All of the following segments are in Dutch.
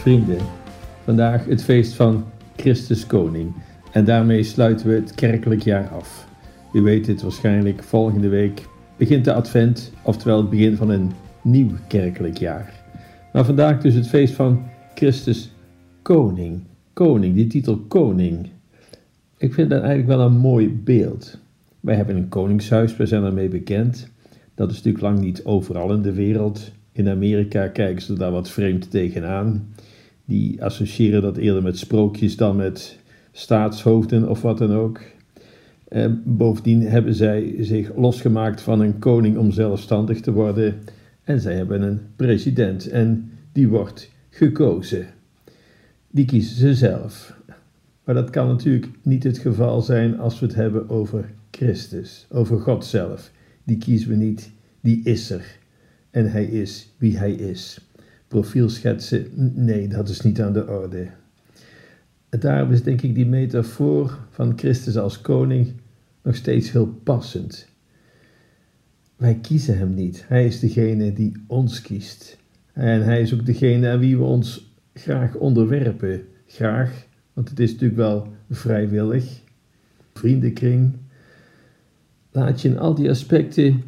Vrienden, vandaag het feest van Christus Koning en daarmee sluiten we het kerkelijk jaar af. U weet het waarschijnlijk, volgende week begint de Advent, oftewel het begin van een nieuw kerkelijk jaar. Maar vandaag dus het feest van Christus Koning. Koning, die titel Koning. Ik vind dat eigenlijk wel een mooi beeld. Wij hebben een koningshuis, we zijn ermee bekend. Dat is natuurlijk lang niet overal in de wereld. In Amerika kijken ze daar wat vreemd tegenaan. Die associëren dat eerder met sprookjes dan met staatshoofden of wat dan ook. En bovendien hebben zij zich losgemaakt van een koning om zelfstandig te worden. En zij hebben een president en die wordt gekozen. Die kiezen ze zelf. Maar dat kan natuurlijk niet het geval zijn als we het hebben over Christus, over God zelf. Die kiezen we niet, die is er. En hij is wie hij is. Profielschetsen, nee, dat is niet aan de orde. Daarom is denk ik die metafoor van Christus als koning nog steeds heel passend. Wij kiezen hem niet. Hij is degene die ons kiest. En hij is ook degene aan wie we ons graag onderwerpen. Graag, want het is natuurlijk wel vrijwillig. Vriendenkring. Laat je in al die aspecten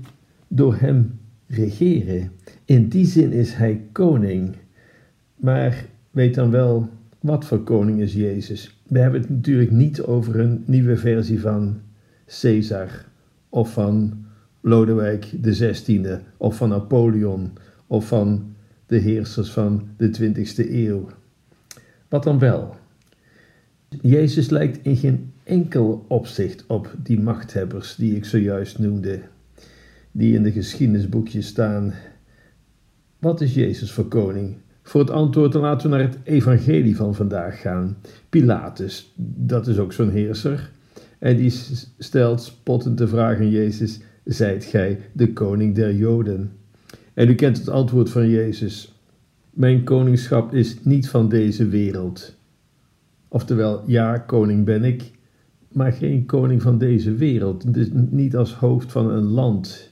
door hem regeren. In die zin is hij koning. Maar weet dan wel, wat voor koning is Jezus? We hebben het natuurlijk niet over een nieuwe versie van Caesar of van Lodewijk XVI of van Napoleon of van de heersers van de 20e eeuw. Wat dan wel? Jezus lijkt in geen enkel opzicht op die machthebbers die ik zojuist noemde, die in de geschiedenisboekjes staan. Wat is Jezus voor koning? Voor het antwoord laten we naar het evangelie van vandaag gaan. Pilatus, dat is ook zo'n heerser. En die stelt spottend de vraag aan Jezus: Zijt gij de koning der Joden? En u kent het antwoord van Jezus: Mijn koningschap is niet van deze wereld. Oftewel, ja, koning ben ik, maar geen koning van deze wereld. Dus niet als hoofd van een land.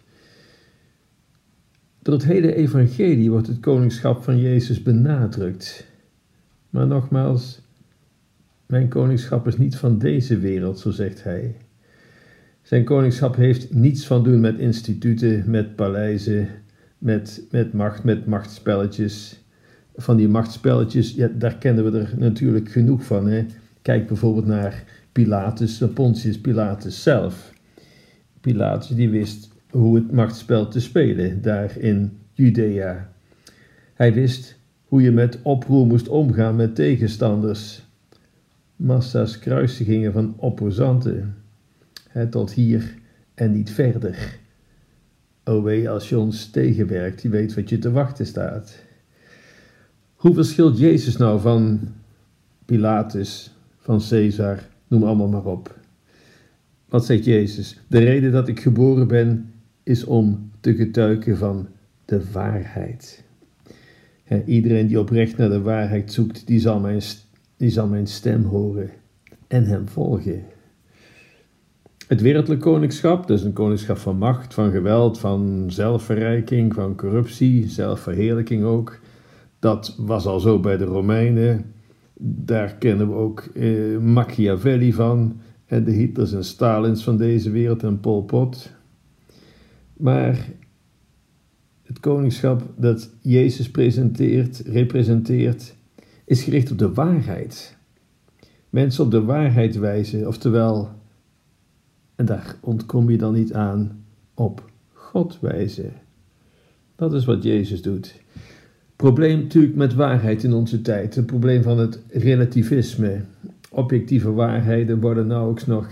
Door het hele evangelie wordt het koningschap van Jezus benadrukt. Maar nogmaals, mijn koningschap is niet van deze wereld, zo zegt hij. Zijn koningschap heeft niets van doen met instituten, met paleizen, met, met macht, met machtspelletjes. Van die machtspelletjes, ja, daar kennen we er natuurlijk genoeg van. Hè? Kijk bijvoorbeeld naar Pilatus, Pontius Pilatus zelf. Pilatus die wist hoe het machtsspel te spelen daar in Judea. Hij wist hoe je met oproer moest omgaan met tegenstanders massa's kruisigingen van opposanten. He, tot hier en niet verder. O wee als je ons tegenwerkt, je weet wat je te wachten staat. Hoe verschilt Jezus nou van Pilatus, van Caesar, noem allemaal maar op. Wat zegt Jezus? De reden dat ik geboren ben is om te getuigen van de waarheid. iedereen die oprecht naar de waarheid zoekt, die zal mijn die zal mijn stem horen en hem volgen. Het wereldlijk koningschap, dus een koningschap van macht, van geweld, van zelfverrijking, van corruptie, zelfverheerlijking ook. Dat was al zo bij de Romeinen. Daar kennen we ook eh, Machiavelli van en de Hitlers en Stalins van deze wereld en Pol Pot. Maar het koningschap dat Jezus presenteert, representeert, is gericht op de waarheid. Mensen op de waarheid wijzen, oftewel, en daar ontkom je dan niet aan, op God wijzen. Dat is wat Jezus doet. Probleem natuurlijk met waarheid in onze tijd, het probleem van het relativisme. Objectieve waarheden worden nauwelijks nog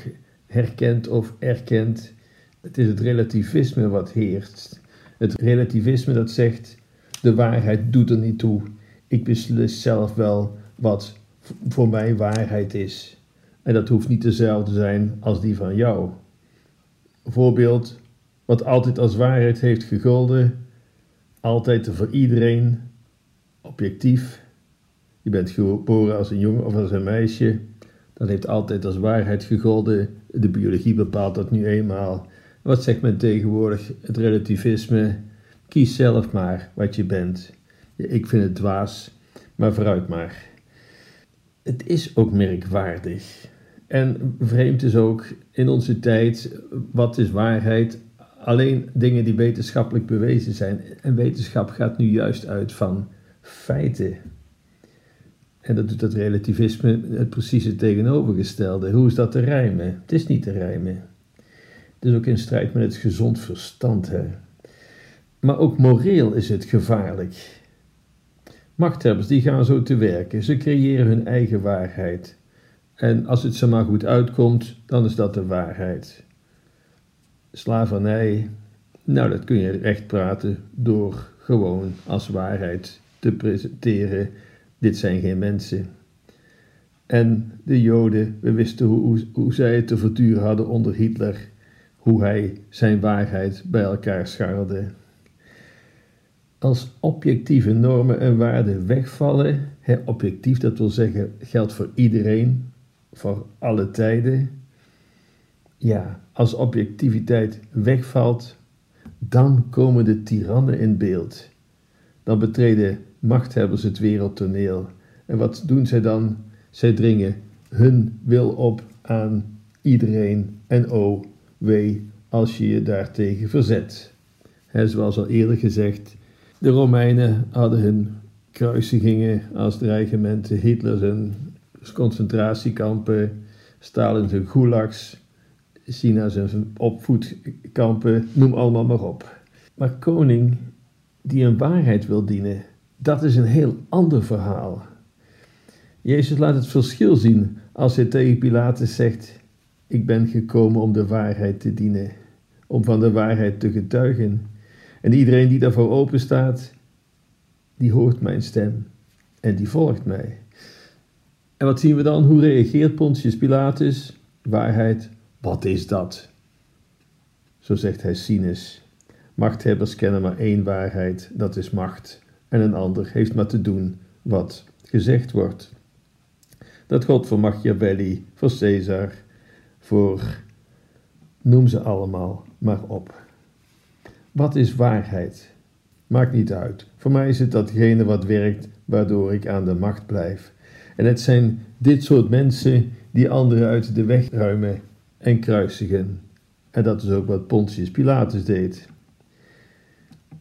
herkend of erkend. Het is het relativisme wat heerst. Het relativisme dat zegt, de waarheid doet er niet toe. Ik beslis zelf wel wat voor mij waarheid is. En dat hoeft niet dezelfde te zijn als die van jou. Voorbeeld, wat altijd als waarheid heeft gegolden, altijd voor iedereen, objectief. Je bent geboren als een jongen of als een meisje. Dat heeft altijd als waarheid gegolden. De biologie bepaalt dat nu eenmaal. Wat zegt men tegenwoordig? Het relativisme. Kies zelf maar wat je bent. Ik vind het dwaas, Maar vooruit maar. Het is ook merkwaardig. En vreemd is ook in onze tijd, wat is waarheid? Alleen dingen die wetenschappelijk bewezen zijn. En wetenschap gaat nu juist uit van feiten. En dat doet het relativisme het precieze tegenovergestelde. Hoe is dat te rijmen? Het is niet te rijmen. Het is ook in strijd met het gezond verstand. Hè? Maar ook moreel is het gevaarlijk. Machthebbers die gaan zo te werken. Ze creëren hun eigen waarheid. En als het ze maar goed uitkomt, dan is dat de waarheid. Slavernij, nou dat kun je recht praten door gewoon als waarheid te presenteren. Dit zijn geen mensen. En de Joden, we wisten hoe, hoe, zij het te verduren hadden onder Hitler, hoe hij zijn waarheid bij elkaar scharrelde. Als objectieve normen en waarden wegvallen, hè, objectief dat wil zeggen geldt voor iedereen, voor alle tijden. Ja, als objectiviteit wegvalt, dan komen de tirannen in beeld. Dan betreden machthebbers het wereldtoneel. En wat doen zij dan? Zij dringen hun wil op aan iedereen en oh, wee als je je daartegen verzet. Zoals al eerder gezegd, de Romeinen hadden hun kruisigingen als dreigementen, Hitler zijn concentratiekampen, Stalin zijn gulags, China zijn opvoedkampen, noem allemaal maar op. Maar koning die een waarheid wil dienen, dat is een heel ander verhaal. Jezus laat het verschil zien als hij tegen Pilatus zegt: Ik ben gekomen om de waarheid te dienen, om van de waarheid te getuigen. En iedereen die daarvoor open staat, die hoort mijn stem en die volgt mij. En wat zien we dan? Hoe reageert Pontius Pilatus? Waarheid, wat is dat? Zo zegt hij Sinus. Machthebbers kennen maar één waarheid, dat is macht. En een ander heeft maar te doen wat gezegd wordt. Dat God voor Machiavelli, voor Caesar, voor noem ze allemaal maar op. Wat is waarheid? Maakt niet uit. Voor mij is het datgene wat werkt, waardoor ik aan de macht blijf. En het zijn dit soort mensen die anderen uit de weg ruimen en kruisigen. En dat is ook wat Pontius Pilatus deed.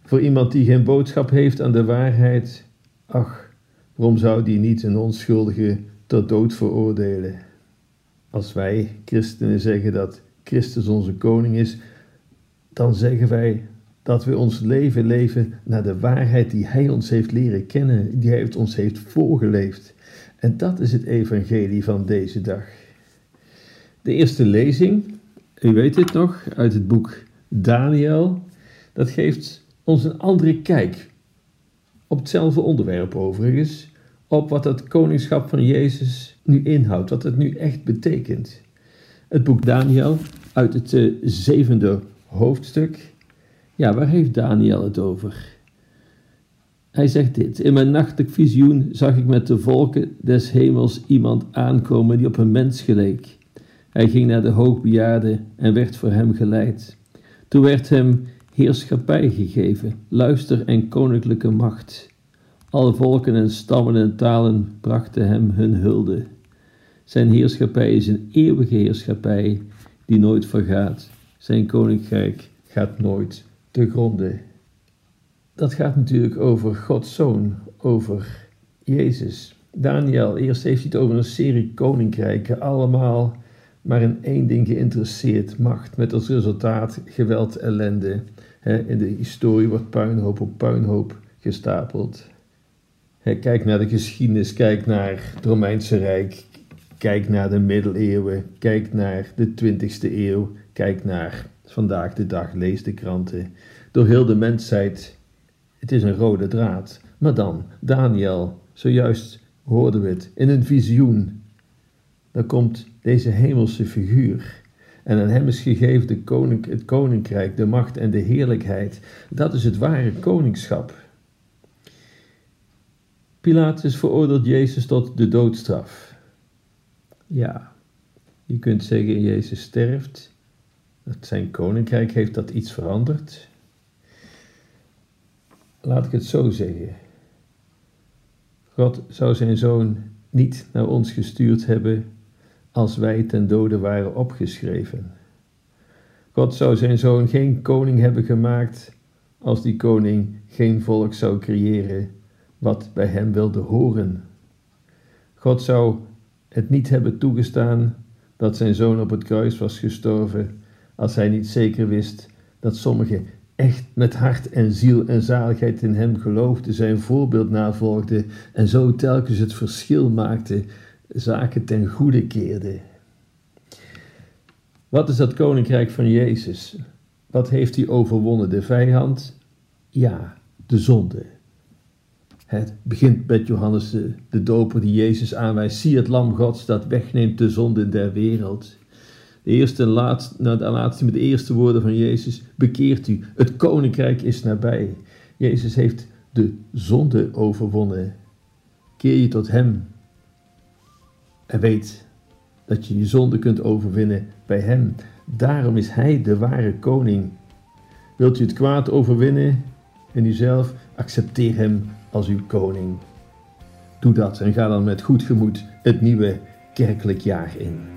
Voor iemand die geen boodschap heeft aan de waarheid, ach, waarom zou die niet een onschuldige tot dood veroordelen? Als wij, christenen, zeggen dat Christus onze koning is, dan zeggen wij dat we ons leven leven naar de waarheid die Hij ons heeft leren kennen, die Hij ons heeft voorgeleefd. En dat is het evangelie van deze dag. De eerste lezing, u weet het nog, uit het boek Daniel, dat geeft ons een andere kijk op hetzelfde onderwerp overigens, op wat het koningschap van Jezus nu inhoudt, wat het nu echt betekent. Het boek Daniel uit het uh, zevende hoofdstuk. Ja, waar heeft Daniel het over? Hij zegt dit: In mijn nachtelijk visioen zag ik met de volken des hemels iemand aankomen die op een mens geleek. Hij ging naar de hoogbejaarde en werd voor hem geleid. Toen werd hem heerschappij gegeven, luister en koninklijke macht. Alle volken en stammen en talen brachten hem hun hulde. Zijn heerschappij is een eeuwige heerschappij die nooit vergaat. Zijn koninkrijk gaat nooit te gronden. Dat gaat natuurlijk over Gods zoon, over Jezus. Daniel, eerst heeft hij het over een serie koninkrijken, allemaal maar in één ding geïnteresseerd: macht. Met als resultaat geweld, ellende. in de historie wordt puinhoop op puinhoop gestapeld. Kijk naar de geschiedenis, kijk naar het Romeinse Rijk, kijk naar de middeleeuwen, kijk naar de 20e eeuw, kijk naar vandaag de dag, lees de kranten. Door heel de mensheid, het is een rode draad. Maar dan, Daniel, zojuist hoorden we het, in een visioen. Dan komt deze hemelse figuur. En aan hem is gegeven de het koninkrijk, de macht en de heerlijkheid. Dat is het ware koningschap. Pilatus veroordeelt Jezus tot de doodstraf. Ja, je kunt zeggen Jezus sterft. Dat zijn koninkrijk heeft dat iets veranderd. Laat ik het zo zeggen. God zou zijn zoon niet naar ons gestuurd hebben als wij ten dode waren opgeschreven. God zou zijn zoon geen koning hebben gemaakt als die koning geen volk zou creëren wat bij hem wilde horen. God zou het niet hebben toegestaan dat zijn zoon op het kruis was gestorven als hij niet zeker wist dat sommigen echt met hart en ziel en zaligheid in hem geloofden, zijn voorbeeld navolgden en zo telkens het verschil maakten, zaken ten goede keerden. Wat is dat koninkrijk van Jezus? Wat heeft hij overwonnen? De vijand? Ja, de zonde. Het begint met Johannes de, doper die Jezus aanwijst. Zie het lam Gods dat wegneemt de zonde der wereld. De eerste en laatste, de laatste met de eerste woorden van Jezus. Bekeert u, het koninkrijk is nabij. Jezus heeft de zonde overwonnen. Keer je tot hem. En weet dat je je zonde kunt overwinnen bij hem. Daarom is hij de ware koning. Wilt u het kwaad overwinnen in uzelf? Accepteer hem als uw koning. Doe dat en ga dan met goed gemoed het nieuwe kerkelijk jaar in.